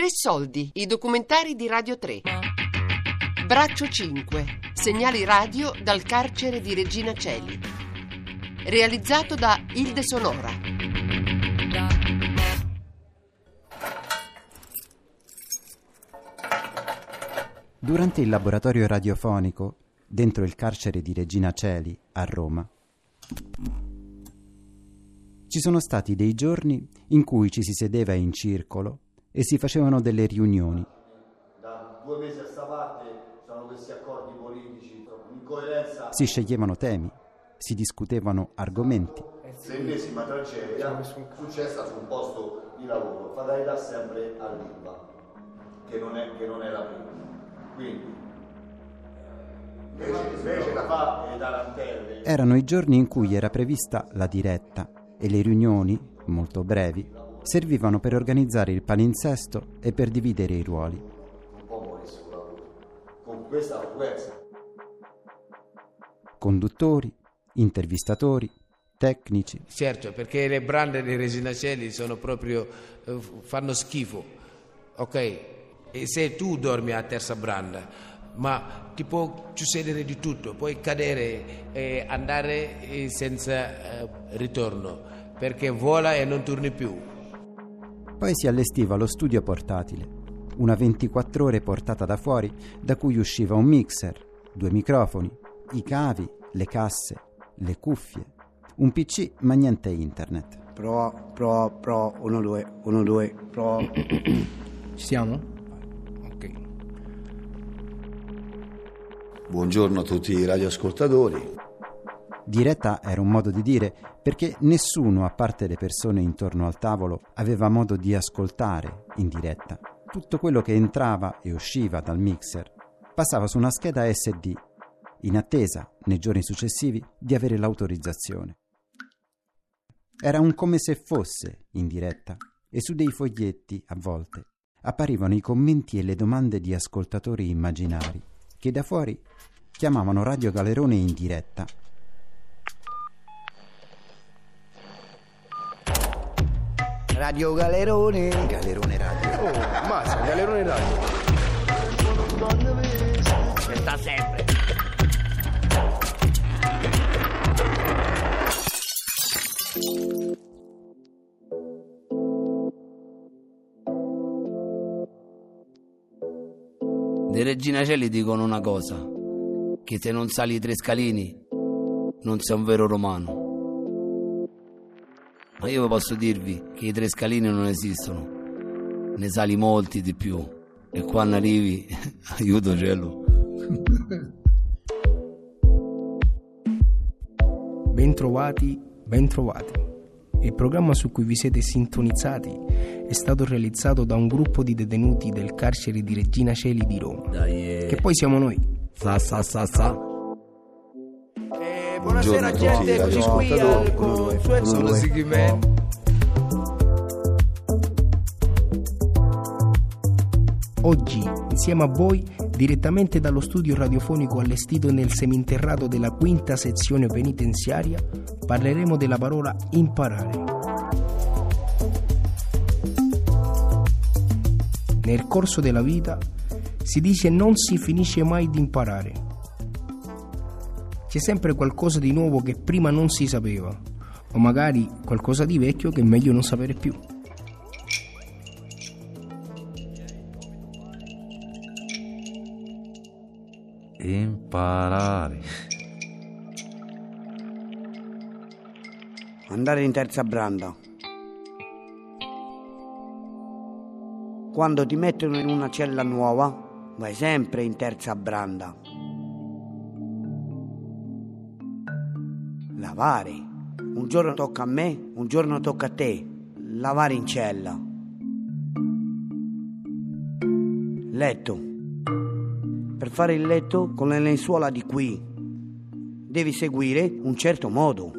Tre soldi, i documentari di Radio 3. Braccio 5, segnali radio dal carcere di Regina Celi. Realizzato da Ilde Sonora. Durante il laboratorio radiofonico, dentro il carcere di Regina Celi, a Roma, ci sono stati dei giorni in cui ci si sedeva in circolo e si facevano delle riunioni. Da due mesi a sta parte sono questi accordi politici, incoerenza. Si sceglievano temi, si discutevano argomenti. L'ennesima tragedia successa su un posto di lavoro, fatalità sempre all'ILVA, che non è, che non è la prima. Quindi, invece, invece da fa e tarantelle. Erano i giorni in cui era prevista la diretta e le riunioni, molto brevi, servivano per organizzare il palinsesto e per dividere i ruoli. Un po' muore sul lavoro. Con questa frequenza. Conduttori, intervistatori, tecnici, Certo, perché le brande di Resina Celi sono proprio eh, fanno schifo. Ok? E se tu dormi a terza branda, ma ti può succedere di tutto, puoi cadere e andare eh, senza eh, ritorno, perché vola e non torni più. Poi si allestiva lo studio portatile, una 24 ore portata da fuori, da cui usciva un mixer, due microfoni, i cavi, le casse, le cuffie, un PC ma niente internet. Prova, prova, prova, 1, 2, 1, 2, prova. Ci siamo? Ok. Buongiorno a tutti i radioascoltatori. Diretta era un modo di dire perché nessuno, a parte le persone intorno al tavolo, aveva modo di ascoltare in diretta. Tutto quello che entrava e usciva dal mixer passava su una scheda SD, in attesa, nei giorni successivi, di avere l'autorizzazione. Era un come se fosse in diretta e su dei foglietti, a volte, apparivano i commenti e le domande di ascoltatori immaginari che da fuori chiamavano Radio Galerone in diretta Radio Galerone. Galerone Radio. Oh, mazza, galerone radio. Sta sempre. Di Regina Celi dicono una cosa, che se non sali i tre scalini non sei un vero romano. Ma io posso dirvi che i tre scalini non esistono, ne sali molti di più e quando arrivi, aiuto cielo. Bentrovati, bentrovati. Il programma su cui vi siete sintonizzati è stato realizzato da un gruppo di detenuti del carcere di Regina Celi di Roma, Dai, che poi siamo noi. sa sa sa sa. Buonasera a gente, eccoci qui al Siggy Man. Oggi, insieme a voi, direttamente dallo studio radiofonico allestito nel seminterrato della quinta sezione penitenziaria, parleremo della parola imparare. Nel corso della vita si dice non si finisce mai di imparare. C'è sempre qualcosa di nuovo che prima non si sapeva, o magari qualcosa di vecchio che è meglio non sapere più. Imparare. Andare in terza branda. Quando ti mettono in una cella nuova, vai sempre in terza branda. Lavare. Un giorno tocca a me, un giorno tocca a te. Lavare in cella. Letto. Per fare il letto con le lenzuola di qui devi seguire un certo modo.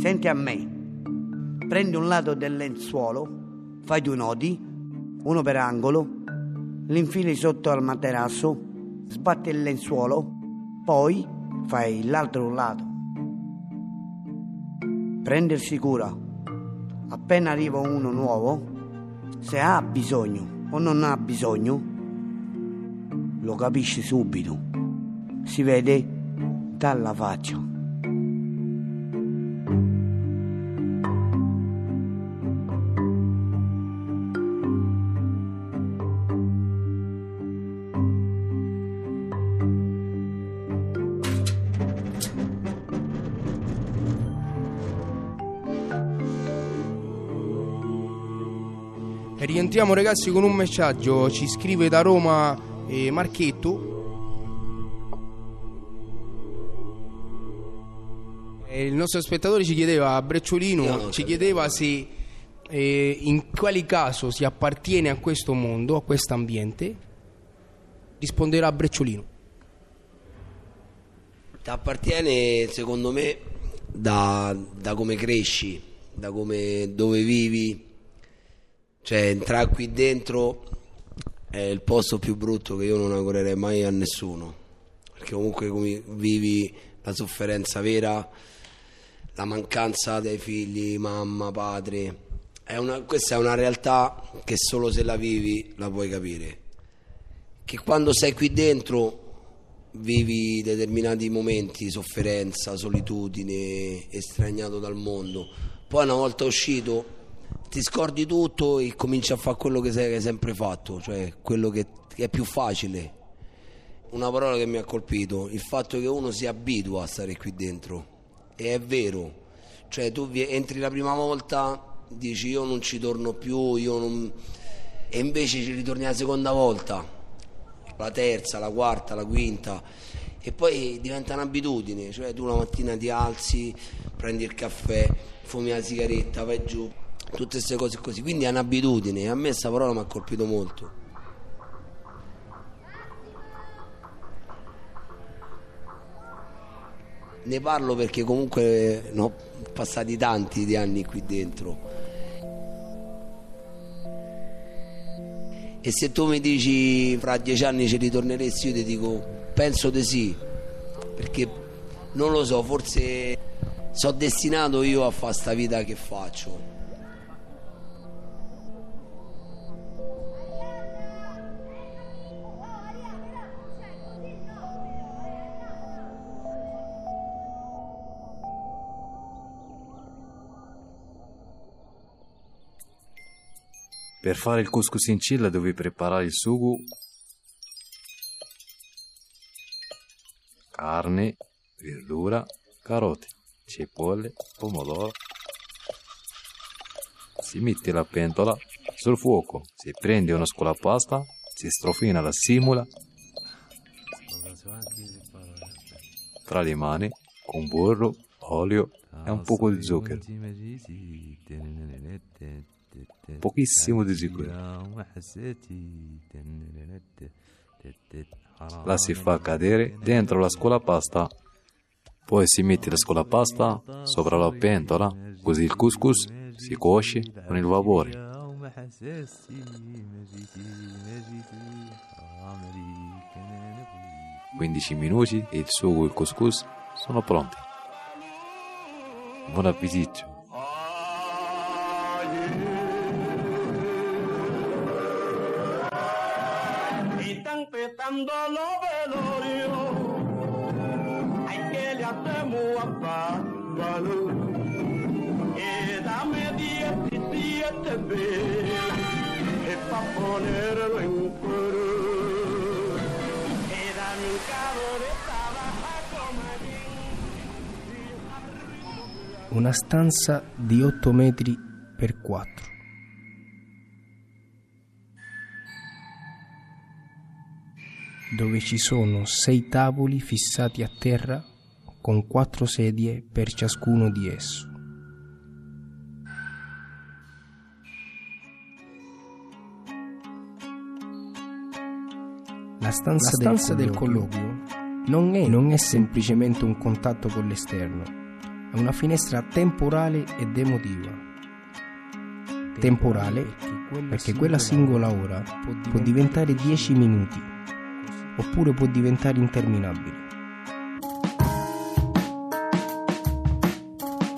Senti a me. Prendi un lato del lenzuolo, fai due nodi, uno per angolo, l'infili sotto al materasso, sbatti il lenzuolo, poi fai l'altro lato. Prendersi cura. appena arriva uno nuovo, se ha bisogno o non ha bisogno, lo capisci subito. Si vede dalla faccia. E rientriamo ragazzi con un messaggio, ci scrive da Roma eh, Marchetto. E il nostro spettatore ci chiedeva, Io Brecciolino, ci chiedeva se eh, in quale caso si appartiene a questo mondo, a questo ambiente. Risponderà Brecciolino. Ti appartiene, secondo me, da, da come cresci, da come dove vivi. Cioè, entrare qui dentro è il posto più brutto che io non augurerei mai a nessuno. Perché comunque come vivi la sofferenza vera, la mancanza dei figli, mamma, padre. È una- questa è una realtà che solo se la vivi la puoi capire. Che quando sei qui dentro vivi determinati momenti, sofferenza, solitudine, estraniato dal mondo. Poi una volta uscito ti scordi tutto e cominci a fare quello che, sei, hai sempre fatto, cioè quello che, che è più facile. Una parola che mi ha colpito, il fatto che uno si abitua a stare qui dentro. E è vero, cioè tu entri la prima volta, dici io non ci torno più, io non... e invece ci ritorni la seconda volta la terza, la quarta, la quinta e poi diventa un'abitudine, cioè tu la mattina ti alzi, prendi il caffè, fumi la sigaretta, vai giù, tutte queste cose così, quindi è un'abitudine a me questa parola mi ha colpito molto. Ne parlo perché comunque ne ho passati tanti di anni qui dentro. E se tu mi dici fra dieci anni ci ritorneresti, io ti dico penso di sì, perché non lo so, forse sono destinato io a fare sta vita che faccio. Per fare il couscous in cilla devi preparare il sugo, carne, verdura, carote, cipolle, pomodoro. Si mette la pentola sul fuoco, si prende una scolapasta, si strofina la simula tra le mani con burro, olio e un poco di zucchero. Pochissimo di zucchero. La si fa cadere dentro la scolapasta, poi si mette la scolapasta sopra la pentola, così il couscous si cuoce con il vapore. 15 minuti e il sugo e il couscous sono pronti. Buon appetito! y están petando los velorios. Hay que le a Pablo. Y dame 17 velas es pa' ponerlo en. Una stanza di 8 metri per 4. dove ci sono sei tavoli fissati a terra con quattro sedie per ciascuno di esso. La stanza, stanza del, colloquio non è, non è semplicemente un contatto con l'esterno, è una finestra temporale ed emotiva. Temporale perché quella singola ora può diventare 10 minuti oppure può diventare interminabile.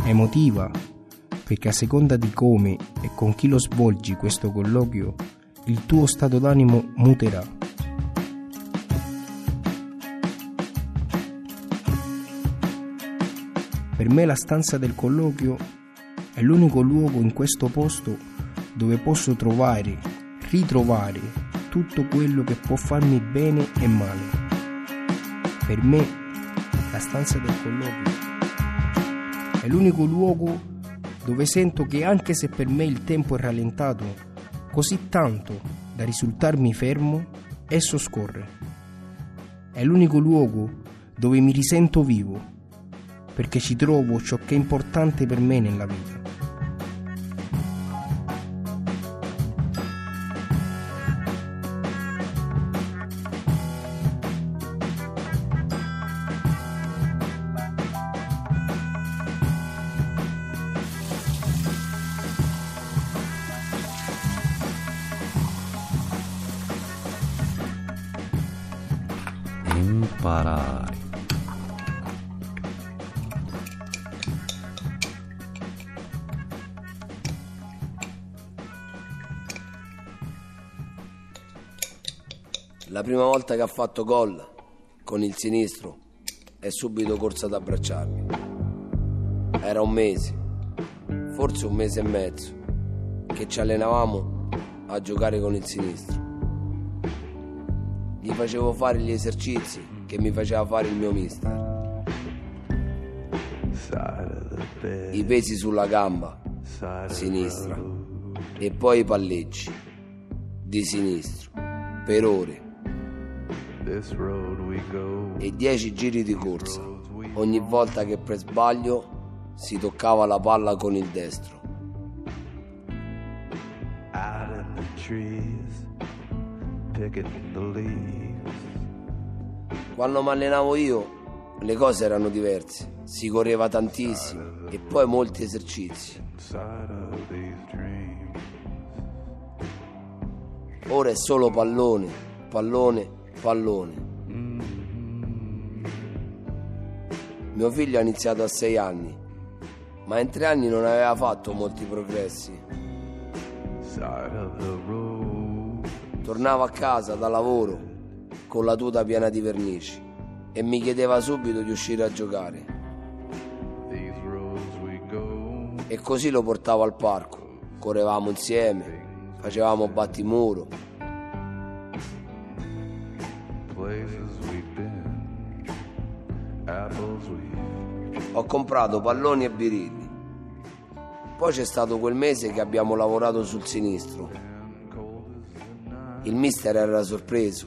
Emotiva perché a seconda di come e con chi lo svolgi questo colloquio, il tuo stato d'animo muterà. Per me la stanza del colloquio è l'unico luogo in questo posto dove posso trovare, ritrovare tutto quello che può farmi bene e male. Per me la stanza del colloquio è l'unico luogo dove sento che anche se per me il tempo è rallentato così tanto da risultarmi fermo, esso scorre. È l'unico luogo dove mi risento vivo, perché ci trovo ciò che è importante per me nella vita. Imparare. La prima volta che ha fatto gol con il sinistro è subito corso ad abbracciarmi. Era un mese, forse un mese e mezzo, che ci allenavamo a giocare con il sinistro. Gli facevo fare gli esercizi che mi faceva fare il mio mister. I pesi sulla gamba sinistra e poi i palleggi di sinistro per ore e 10 giri di corsa ogni volta che per sbaglio si toccava la palla con il destro. Quando mi allenavo io le cose erano diverse, si correva tantissimo e poi molti esercizi. Ora è solo pallone, pallone, pallone. Mio figlio ha iniziato a sei anni, ma in tre anni non aveva fatto molti progressi. Tornavo a casa da lavoro con la tuta piena di vernici e mi chiedeva subito di uscire a giocare. E così lo portavo al parco, correvamo insieme, facevamo battimuro. Ho comprato palloni e birilli. Poi c'è stato quel mese che abbiamo lavorato sul sinistro. Il mister era sorpreso.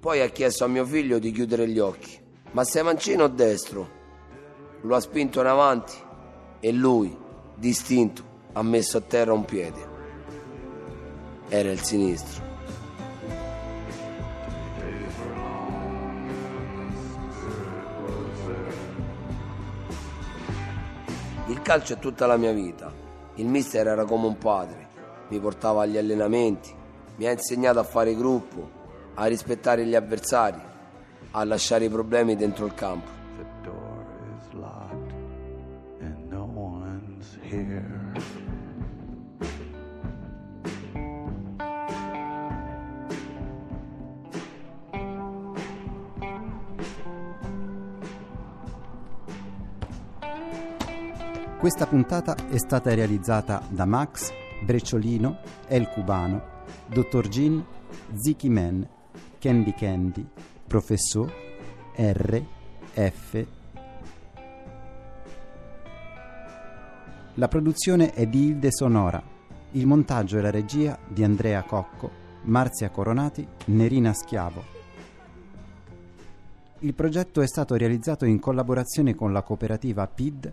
Poi ha chiesto a mio figlio di chiudere gli occhi. Ma sei mancino o destro? Lo ha spinto in avanti e lui, distinto, ha messo a terra un piede. Era il sinistro. Calcio è tutta la mia vita. Il mister era come un padre. Mi portava agli allenamenti, mi ha insegnato a fare gruppo, a rispettare gli avversari, a lasciare i problemi dentro il campo. Questa puntata è stata realizzata da Max, Brecciolino, El Cubano, Dottor Gin, Ziki Man, Candy Candy, Professor, R, F. La produzione è di Ilde Sonora, il montaggio e la regia di Andrea Cocco, Marzia Coronati, Nerina Schiavo. Il progetto è stato realizzato in collaborazione con la cooperativa PID